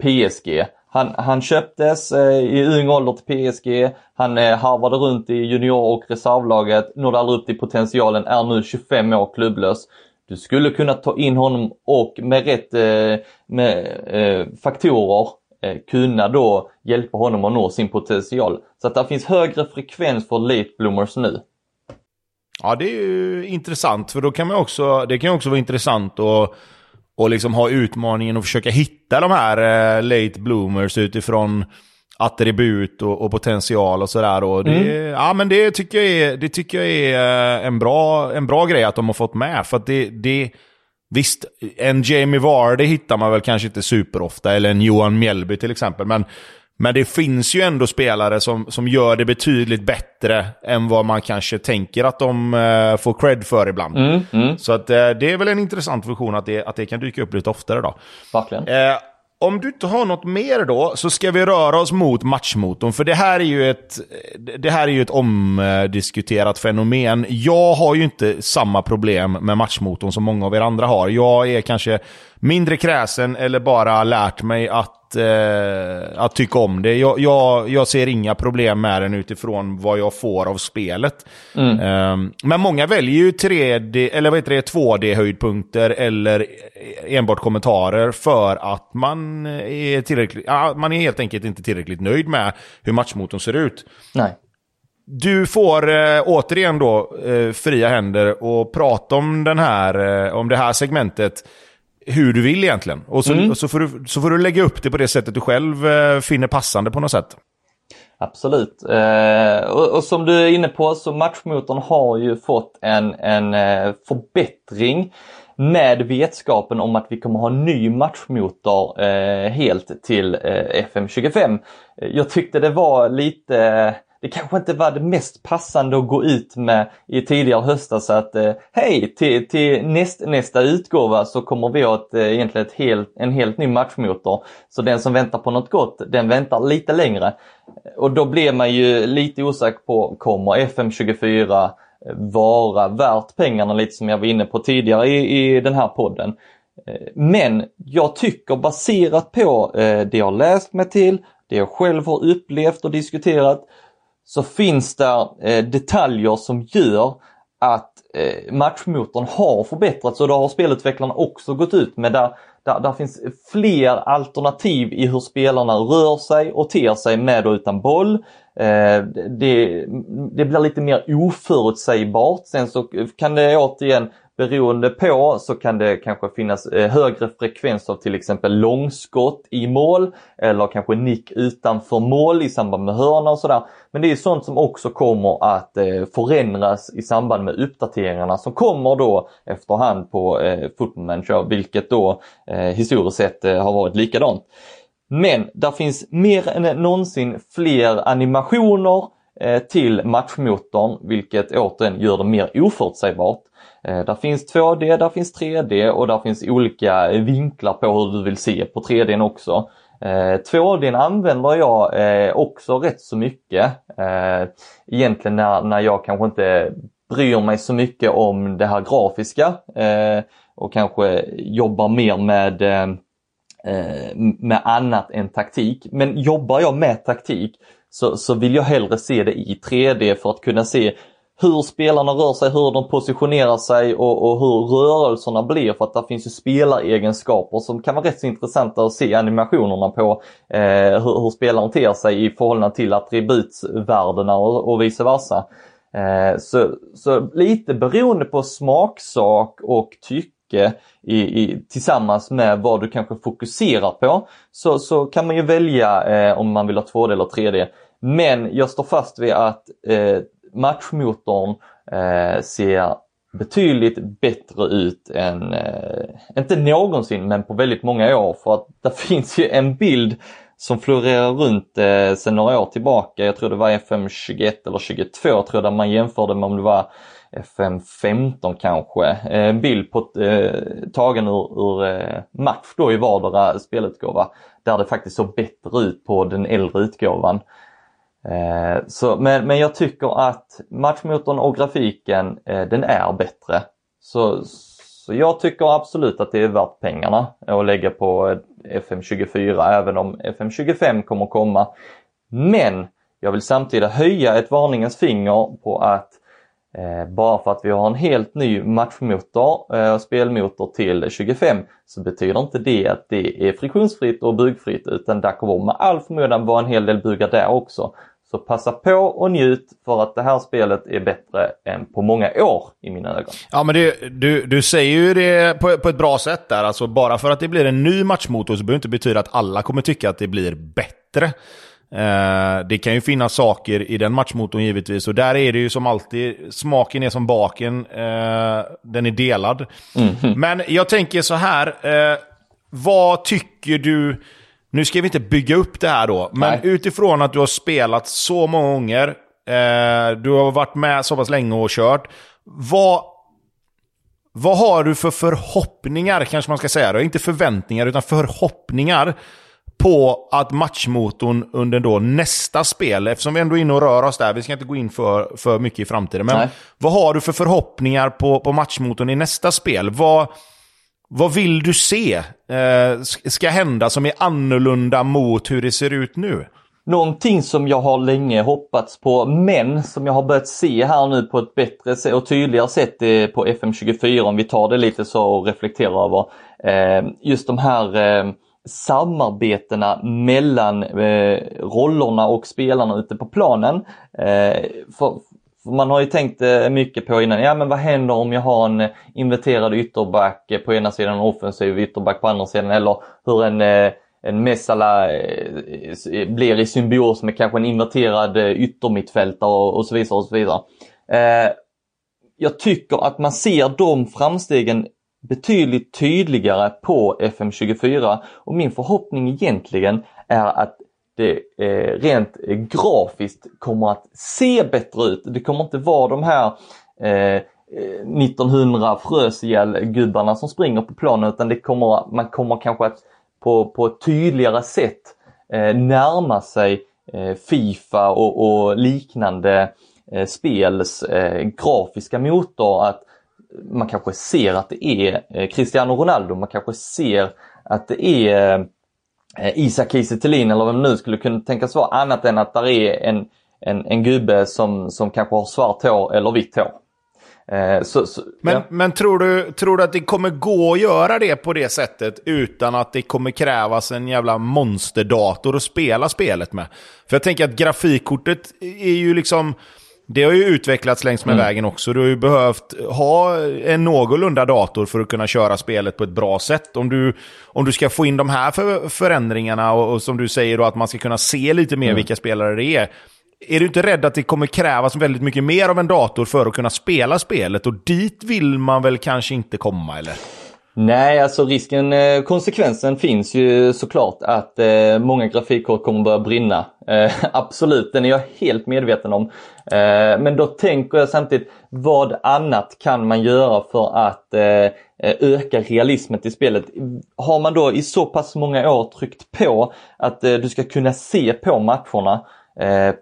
PSG. Han, han köptes i ung ålder till PSG, han harvade runt i junior och reservlaget, nådde aldrig upp till potentialen, är nu 25 år klubblös. Du skulle kunna ta in honom och med rätt eh, med, eh, faktorer eh, kunna då hjälpa honom att nå sin potential. Så att det finns högre frekvens för late bloomers nu. Ja, det är ju intressant, för då kan man också, det kan också vara intressant att och liksom ha utmaningen att försöka hitta de här eh, late bloomers utifrån attribut och, och potential och sådär. Mm. ja, men det tycker jag är, det tycker jag är en, bra, en bra grej att de har fått med. För det, det, visst, en Jamie Vardy hittar man väl kanske inte superofta, eller en Johan Mjällby till exempel. Men men det finns ju ändå spelare som, som gör det betydligt bättre än vad man kanske tänker att de uh, får cred för ibland. Mm, mm. Så att, uh, det är väl en intressant funktion att det, att det kan dyka upp lite oftare då. Verkligen. Uh, om du inte har något mer då, så ska vi röra oss mot matchmotorn. För det här är ju ett, det här är ju ett omdiskuterat fenomen. Jag har ju inte samma problem med matchmotorn som många av er andra har. Jag är kanske mindre kräsen eller bara lärt mig att att, eh, att tycka om det. Jag, jag, jag, ser inga problem med den utifrån vad jag får av spelet. Mm. Eh, men många väljer ju 3D, eller vad heter det, 2D-höjdpunkter eller enbart kommentarer för att man är tillräckligt, ja, man är helt enkelt inte tillräckligt nöjd med hur matchmotorn ser ut. Nej. Du får eh, återigen då eh, fria händer och prata om, den här, eh, om det här segmentet hur du vill egentligen. Och så, mm. och så, får du, så får du lägga upp det på det sättet du själv eh, finner passande på något sätt. Absolut. Eh, och, och, som du är inne på så matchmotorn har ju fått en, en eh, förbättring med vetskapen om att vi kommer ha ny matchmotor eh, helt till eh, FM25. Jag tyckte det var lite det kanske inte var det mest passande att gå ut med i tidigare höstas att eh, hej, till, till näst, nästa utgåva så kommer vi ha ett, eh, egentligen ett helt, en helt ny matchmotor. Så den som väntar på något gott, den väntar lite längre. Och då blir man ju lite osäker på, kommer FM24 eh, vara värt pengarna lite som jag var inne på tidigare i, i den här podden. Eh, men jag tycker baserat på eh, det jag läst mig till, det jag själv har upplevt och diskuterat så finns det eh, detaljer som gör att eh, matchmotorn har förbättrats och det har spelutvecklarna också gått ut med. Där, där, där finns fler alternativ i hur spelarna rör sig och ter sig med och utan boll. Eh, det, det blir lite mer oförutsägbart. Sen så kan det återigen Beroende på så kan det kanske finnas eh, högre frekvens av till exempel långskott i mål eller kanske nick utanför mål i samband med hörna och sådär. Men det är sånt som också kommer att eh, förändras i samband med uppdateringarna som kommer då efterhand på eh, Football Manager, vilket då historiskt sett har varit likadant. Men där finns mer än någonsin fler animationer till matchmotorn, vilket återigen gör det mer oförutsägbart. Eh, där finns 2D, där finns 3D och där finns olika vinklar på hur du vill se på 3D också. Eh, 2D använder jag eh, också rätt så mycket. Egentligen när, när jag kanske inte bryr mig så mycket om det här grafiska och kanske jobbar mer med med annat än taktik. Men jobbar jag med taktik så, så vill jag hellre se det i 3D för att kunna se hur spelarna rör sig, hur de positionerar sig och, och hur rörelserna blir för att det finns ju spelaregenskaper som kan vara rätt så intressanta att se animationerna på eh, hur, hur spelaren ter sig i förhållande till attributsvärdena och, och vice versa. Eh, så, så lite beroende på smaksak och tycke i, i, tillsammans med vad du kanske fokuserar på så, så kan man ju välja eh, om man vill ha 2D eller 3D. Men jag står fast vid att eh, matchmotorn eh, ser betydligt bättre ut än, eh, inte någonsin, men på väldigt många år. För att det <laughs> finns ju en bild som florerar runt eh, sedan några år tillbaka. Jag tror det var FM21 eller 22 tror jag, där man jämförde med om det var FM15 kanske. Eh, en bild på, eh, tagen ur, ur eh, match då i vardera spelutgåva. Där det faktiskt såg bättre ut på den äldre utgåvan. Eh, så, men, men jag tycker att matchmotorn och grafiken eh, den är bättre. Så, så jag tycker absolut att det är värt pengarna att lägga på eh, FM24 även om FM25 kommer komma. Men jag vill samtidigt höja ett varningens finger på att Eh, bara för att vi har en helt ny matchmotor eh, och eh, spelmotor till 25 så betyder inte det att det är friktionsfritt och bugfritt utan där kommer med all förmodan vara en hel del bugar där också. Så passa på och njut för att det här spelet är bättre än på många år i mina ögon. Ja, men det, du, du säger ju det på, på ett bra sätt där. Alltså, bara för att det blir en ny matchmotor så behöver det inte betyda att alla kommer tycka att det blir bättre. Eh, det kan ju finnas saker i den matchmotorn givetvis. Och där är det ju som alltid, smaken är som baken. Eh, den är delad. Mm. Men jag tänker så här. Eh, vad tycker du... Nu ska vi inte bygga upp det här då, men Nej. utifrån att du har spelat så många gånger, eh, du har varit med så pass länge och kört. Vad, vad har du för förhoppningar, kanske man ska säga då? Inte förväntningar, utan förhoppningar på att matchmotorn under då nästa spel, eftersom vi ändå är inne och rör oss där, vi ska inte gå in för, för mycket i framtiden, men Nej. vad har du för förhoppningar på, på matchmotorn i nästa spel? Vad, vad vill du se eh, ska hända som är annorlunda mot hur det ser ut nu? Någonting som jag har länge hoppats på, men som jag har börjat se här nu på ett bättre och tydligare sätt eh, på FM24, om vi tar det lite så och reflekterar över. Eh, just de här eh, samarbetena mellan eh, rollerna och spelarna ute på planen. Eh, för, man har ju tänkt eh, mycket på innan, ja men vad händer om jag har en eh, inverterad ytterback eh, på ena sidan och offensiv ytterback på andra sidan eller hur en en Messala blir i symbios med kanske en inverterad yttermittfältare och, och så vidare. Och så vidare. Eh, jag tycker att man ser de framstegen betydligt tydligare på FM24 och min förhoppning egentligen är att det eh, rent eh, grafiskt kommer att se bättre ut. Det kommer inte vara de här eh, 1900 frös gubbarna som springer på planen utan det kommer, man kommer kanske att på, på ett tydligare sätt eh, närma sig eh, Fifa och, och liknande eh, spels eh, grafiska motor. Att man kanske ser att det är eh, Cristiano Ronaldo, man kanske ser att det är eh, Isak Kiese eller vem nu skulle kunna tänkas vara annat än att det är en, en, en gubbe som, som kanske har svart hår eller vitt hår. Eh, så, så, men ja. men tror, du, tror du att det kommer gå att göra det på det sättet utan att det kommer krävas en jävla monsterdator att spela spelet med? För jag tänker att grafikkortet är ju liksom det har ju utvecklats längs med mm. vägen också. Du har ju behövt ha en någorlunda dator för att kunna köra spelet på ett bra sätt. Om du, om du ska få in de här för, förändringarna och, och, som du säger då att man ska kunna se lite mer mm. vilka spelare det är. Är du inte rädd att det kommer krävas väldigt mycket mer av en dator för att kunna spela spelet? Och dit vill man väl kanske inte komma, eller? Nej, alltså risken, eh, konsekvensen finns ju såklart att eh, många grafikkort kommer börja brinna. Eh, <laughs> absolut, den är jag helt medveten om. Eh, men då tänker jag samtidigt, vad annat kan man göra för att eh, eh, öka realismen i spelet? Har man då i så pass många år tryckt på att du ska kunna se på matcherna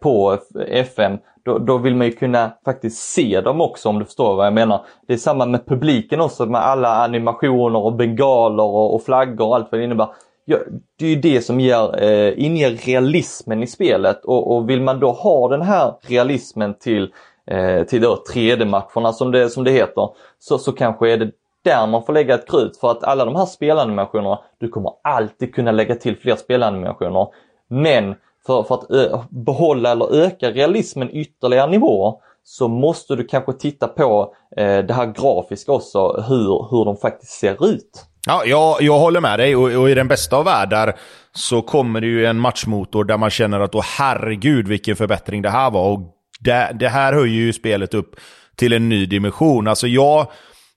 på FM då, då vill man ju kunna faktiskt se dem också om du förstår vad jag menar. Det är samma med publiken också med alla animationer och bengaler och, och flaggor och allt vad det innebär. Ja, det är ju det som ger, eh, inger realismen i spelet och, och vill man då ha den här realismen till, eh, till då 3D-matcherna som det, som det heter så, så kanske är det där man får lägga ett krut för att alla de här spelanimationerna, du kommer alltid kunna lägga till fler spelanimationer. Men för, för att behålla eller öka realismen ytterligare nivåer så måste du kanske titta på eh, det här grafiska också, hur, hur de faktiskt ser ut. Ja, jag, jag håller med dig och, och, i den bästa av världar så kommer det ju en matchmotor där man känner att åh herregud vilken förbättring det här var. Och det, det här höjer ju spelet upp till en ny dimension. Alltså jag,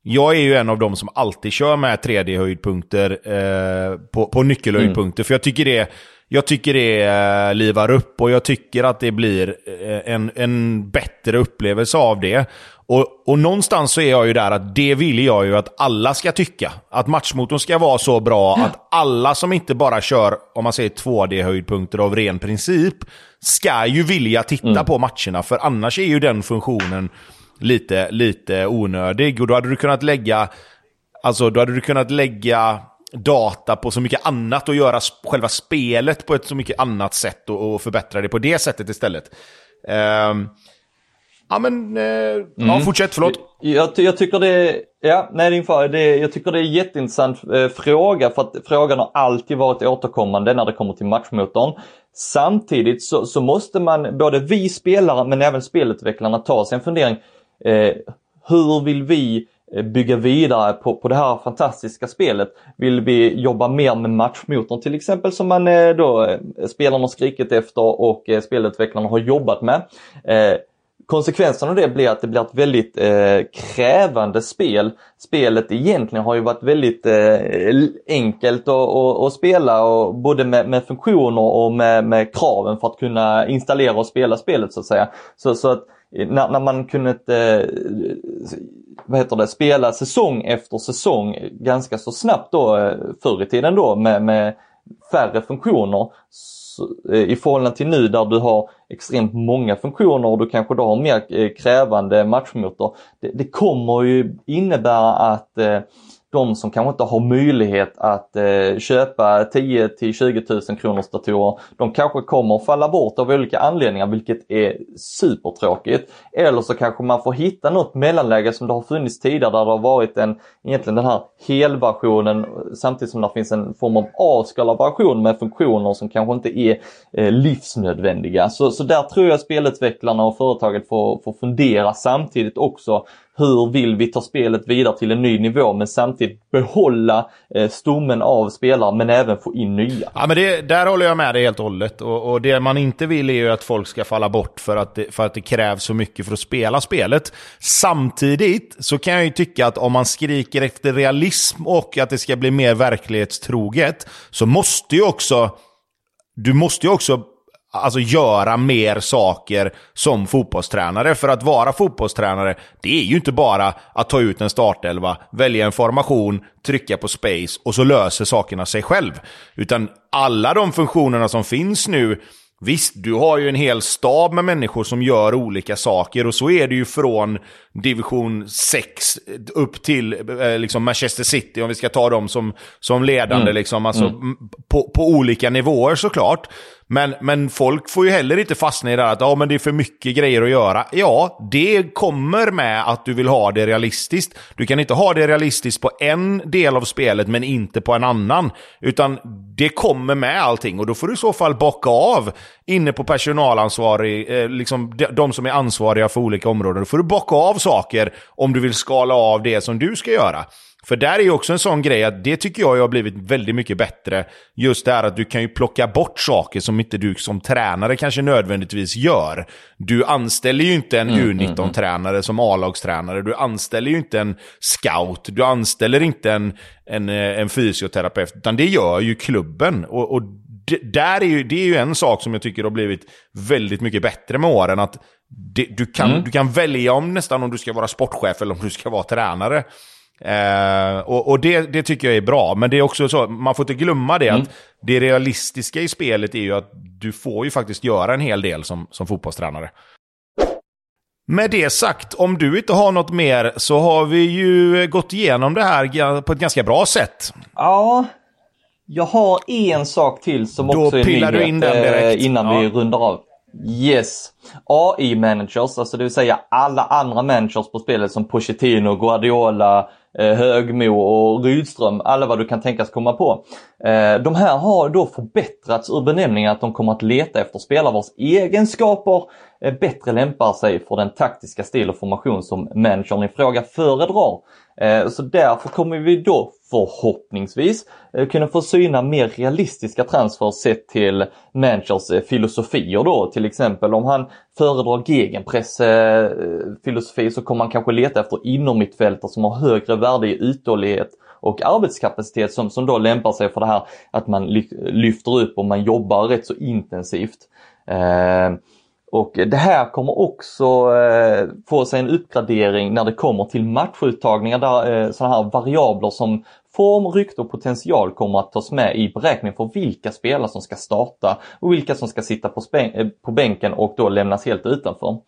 jag är ju en av dem som alltid kör med 3D-höjdpunkter eh, på, på nyckelhöjdpunkter. Mm. För jag tycker det jag tycker det eh, livar upp och jag tycker att det blir eh, en, en bättre upplevelse av det. Och, och någonstans så är jag ju där att det vill jag ju att alla ska tycka. Att matchmotorn ska vara så bra att alla som inte bara kör, om man säger 2D-höjdpunkter av ren princip, ska ju vilja titta mm. på matcherna. För annars är ju den funktionen lite, lite onödig. Och då hade du kunnat lägga, alltså då hade du kunnat lägga data på så mycket annat och göra själva spelet på ett så mycket annat sätt och, och förbättra det på det sättet istället. Um, Ja, men... Eh, mm. Ja, fortsätt. Förlåt. Jag, jag, tycker det... Ja, nej, din far, det, jag tycker det är en jätteintressant eh, fråga för att frågan har alltid varit återkommande när det kommer till matchmotorn. Samtidigt så, så måste man, både vi spelare men även spelutvecklarna, ta sig en fundering. Eh, hur vill vi Eh, bygga vidare på, på det här fantastiska spelet. Vill vi jobba mer med matchmotorn till exempel som man eh, då eh, spelarna har skrikit efter och spelutvecklarna har jobbat med. Konsekvensen av det blir att det blir ett väldigt eh, krävande spel. Spelet egentligen har ju varit väldigt eh, enkelt att spela och både med, med funktioner och med, med, kraven för att kunna installera och spela spelet så att säga. Så, så att när, när man kunde eh, vad heter det, spela säsong efter säsong ganska så snabbt då eh, förr i tiden då med, med färre funktioner eh, i förhållande till nu där du har extremt många funktioner och du kanske då har mer eh, krävande matchmotor. Det, det kommer ju innebära att eh, de som kanske inte har möjlighet att eh, köpa 10 till 20 000 kronors datorer, de kanske kommer att falla bort av olika anledningar vilket är supertråkigt. Eller så kanske man får hitta något mellanläge som det har funnits tidigare där det har varit en, egentligen den här helversionen samtidigt som det finns en form av avskalad version med funktioner som kanske inte är eh, livsnödvändiga. Så, så där tror jag spelutvecklarna och företaget får, får fundera samtidigt också hur vill vi ta spelet vidare till en ny nivå men samtidigt behålla eh, stommen av spelare men även få in nya. Ja men det, där håller jag med dig helt och hållet. Och, och, det man inte vill är ju att folk ska falla bort för att, det, för att det krävs så mycket för att spela spelet. Samtidigt så kan jag ju tycka att om man skriker efter realism och att det ska bli mer verklighetstroget så måste ju också du måste ju också alltså göra mer saker som fotbollstränare. För att vara fotbollstränare, det är ju inte bara att ta ut en startelva, välja en formation, trycka på space och så löser sakerna sig själv. Utan alla de funktionerna som finns nu Visst, du har ju en hel stab med människor som gör olika saker och så är det ju från division 6 upp till eh, liksom Manchester City, om vi ska ta dem som, som ledande, mm. liksom, alltså, mm. på, på olika nivåer såklart. Men, men folk får ju heller inte fastna i det här att ja, men det är för mycket grejer att göra. Ja, det kommer med att du vill ha det realistiskt. Du kan inte ha det realistiskt på en del av spelet men inte på en annan. Utan det kommer med allting och då får du i så fall bocka av inne på personalansvarig, eh, liksom de, de som är ansvariga för olika områden. Då får du bocka av saker om du vill skala av det som du ska göra. För där är ju också en sån grej att det tycker jag har blivit väldigt mycket bättre. Just det här att du kan ju plocka bort saker som inte du som tränare kanske nödvändigtvis gör. Du anställer ju inte en mm, U19-tränare mm, som A-lagstränare. Du anställer ju inte en scout. Du anställer inte en, en, eh, en fysioterapeut. Utan det gör ju klubben. Och, och det, där är ju, det är ju en sak som jag tycker har blivit väldigt mycket bättre med åren. Att det, du, kan, mm. du kan välja om nästan om du ska vara sportchef eller om du ska vara tränare. Eh, och, och det, det, tycker jag är bra, men det är också så, man får inte glömma det mm. att det realistiska i spelet är ju att du får ju faktiskt göra en hel del som, som fotbollstränare. Med det sagt, om du inte har något mer så har vi ju gått igenom det här på ett ganska bra sätt. Ja, jag har en sak till som Då också är pillar du in den direkt. Eh, innan ja. vi rundar av. Yes. AI-managers, alltså det vill säga alla andra managers på spelet som Pochettino, Guardiola, Eh, Högmo och Rydström, alla vad du kan tänkas komma på. Eh, de här har då förbättrats ur benämningen att de kommer att leta efter spelare vars egenskaper eh, bättre lämpar sig för den taktiska stil och formation som managern i fråga föredrar. Eh, så därför kommer vi då förhoppningsvis eh, kunna få syna mer realistiska transfers sett till managers eh, filosofier då. Till exempel om han föredrar gegenpress filosofi så kommer man kanske leta efter innermittfältare som har högre värde i uthållighet och arbetskapacitet som, som då lämpar sig för det här att man lyfter upp och man jobbar rätt så intensivt. Eh, och det här kommer också eh, få sig en uppgradering när det kommer till matchuttagningar där eh, sådana här variabler som form, rykte och potential kommer att tas med i beräkningen för vilka spelare som ska starta och vilka som ska sitta på, eh, på bänken och då lämnas helt utanför.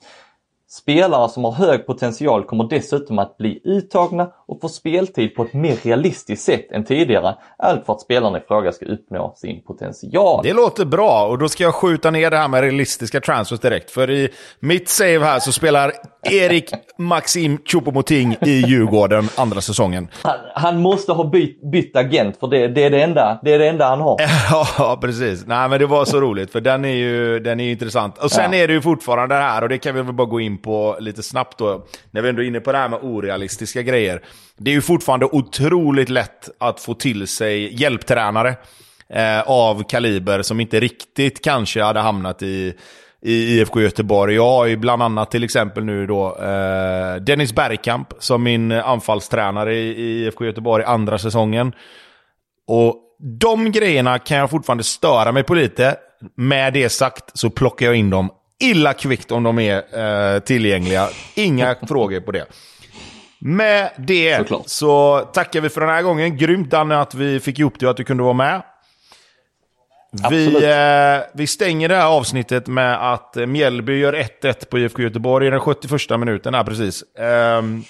Spelare som har hög potential kommer dessutom att bli uttagna och få speltid på ett mer realistiskt sätt än tidigare. Allt för att spelarna i fråga ska uppnå sin potential. Det låter bra och då ska jag skjuta ner det här med realistiska transfers direkt. För i mitt save här så spelar Erik Maxim Choupo-Moting i Djurgården andra säsongen. Han, han måste ha bytt, bytt agent för det, det, är det, enda, det är det enda han har. <laughs> Ja, precis. Nej, men det var så roligt för den är ju, den är ju intressant. Och sen Ja. är det ju fortfarande det här, och det kan vi väl bara gå in på lite snabbt då, när vi ändå är inne på det här med orealistiska grejer. Det är ju fortfarande otroligt lätt att få till sig hjälptränare eh, av kaliber som inte riktigt kanske hade hamnat i i IFK Göteborg. Jag har ju bland annat till exempel nu då eh, Dennis Bergkamp som min anfallstränare i, i IFK Göteborg andra säsongen. Och de grejerna kan jag fortfarande störa mig på lite. Med det sagt så plockar jag in dem illa kvickt om de är eh, tillgängliga. Inga <laughs> frågor på det. Med det Såklart. så tackar vi för den här gången. Grymt Danne att vi fick ihop det och att du kunde vara med. Vi, eh, vi stänger det här avsnittet med att eh, Mjällby gör 1-1 på IFK Göteborg i den 71 minuten. Här, precis. Ehm,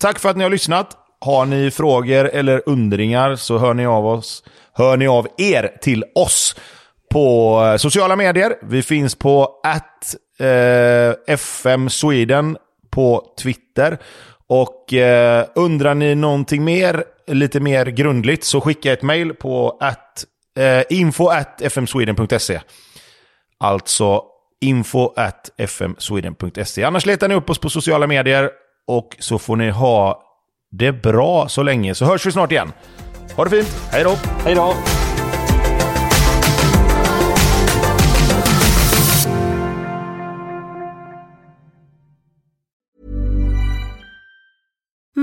tack för att ni har lyssnat. Har ni frågor eller undringar så hör ni av oss. Hör ni av er till oss på eh, sociala medier. Vi finns på att eh, FM Sweden på Twitter. Och eh, undrar ni någonting mer, lite mer grundligt, så skicka ett mail på at, eh, info at fmsweden.se. Alltså info at fmsweden.se. Annars letar ni upp oss på sociala medier och så får ni ha det bra så länge. Så hörs vi snart igen. Ha det fint. Hej då! Hej då!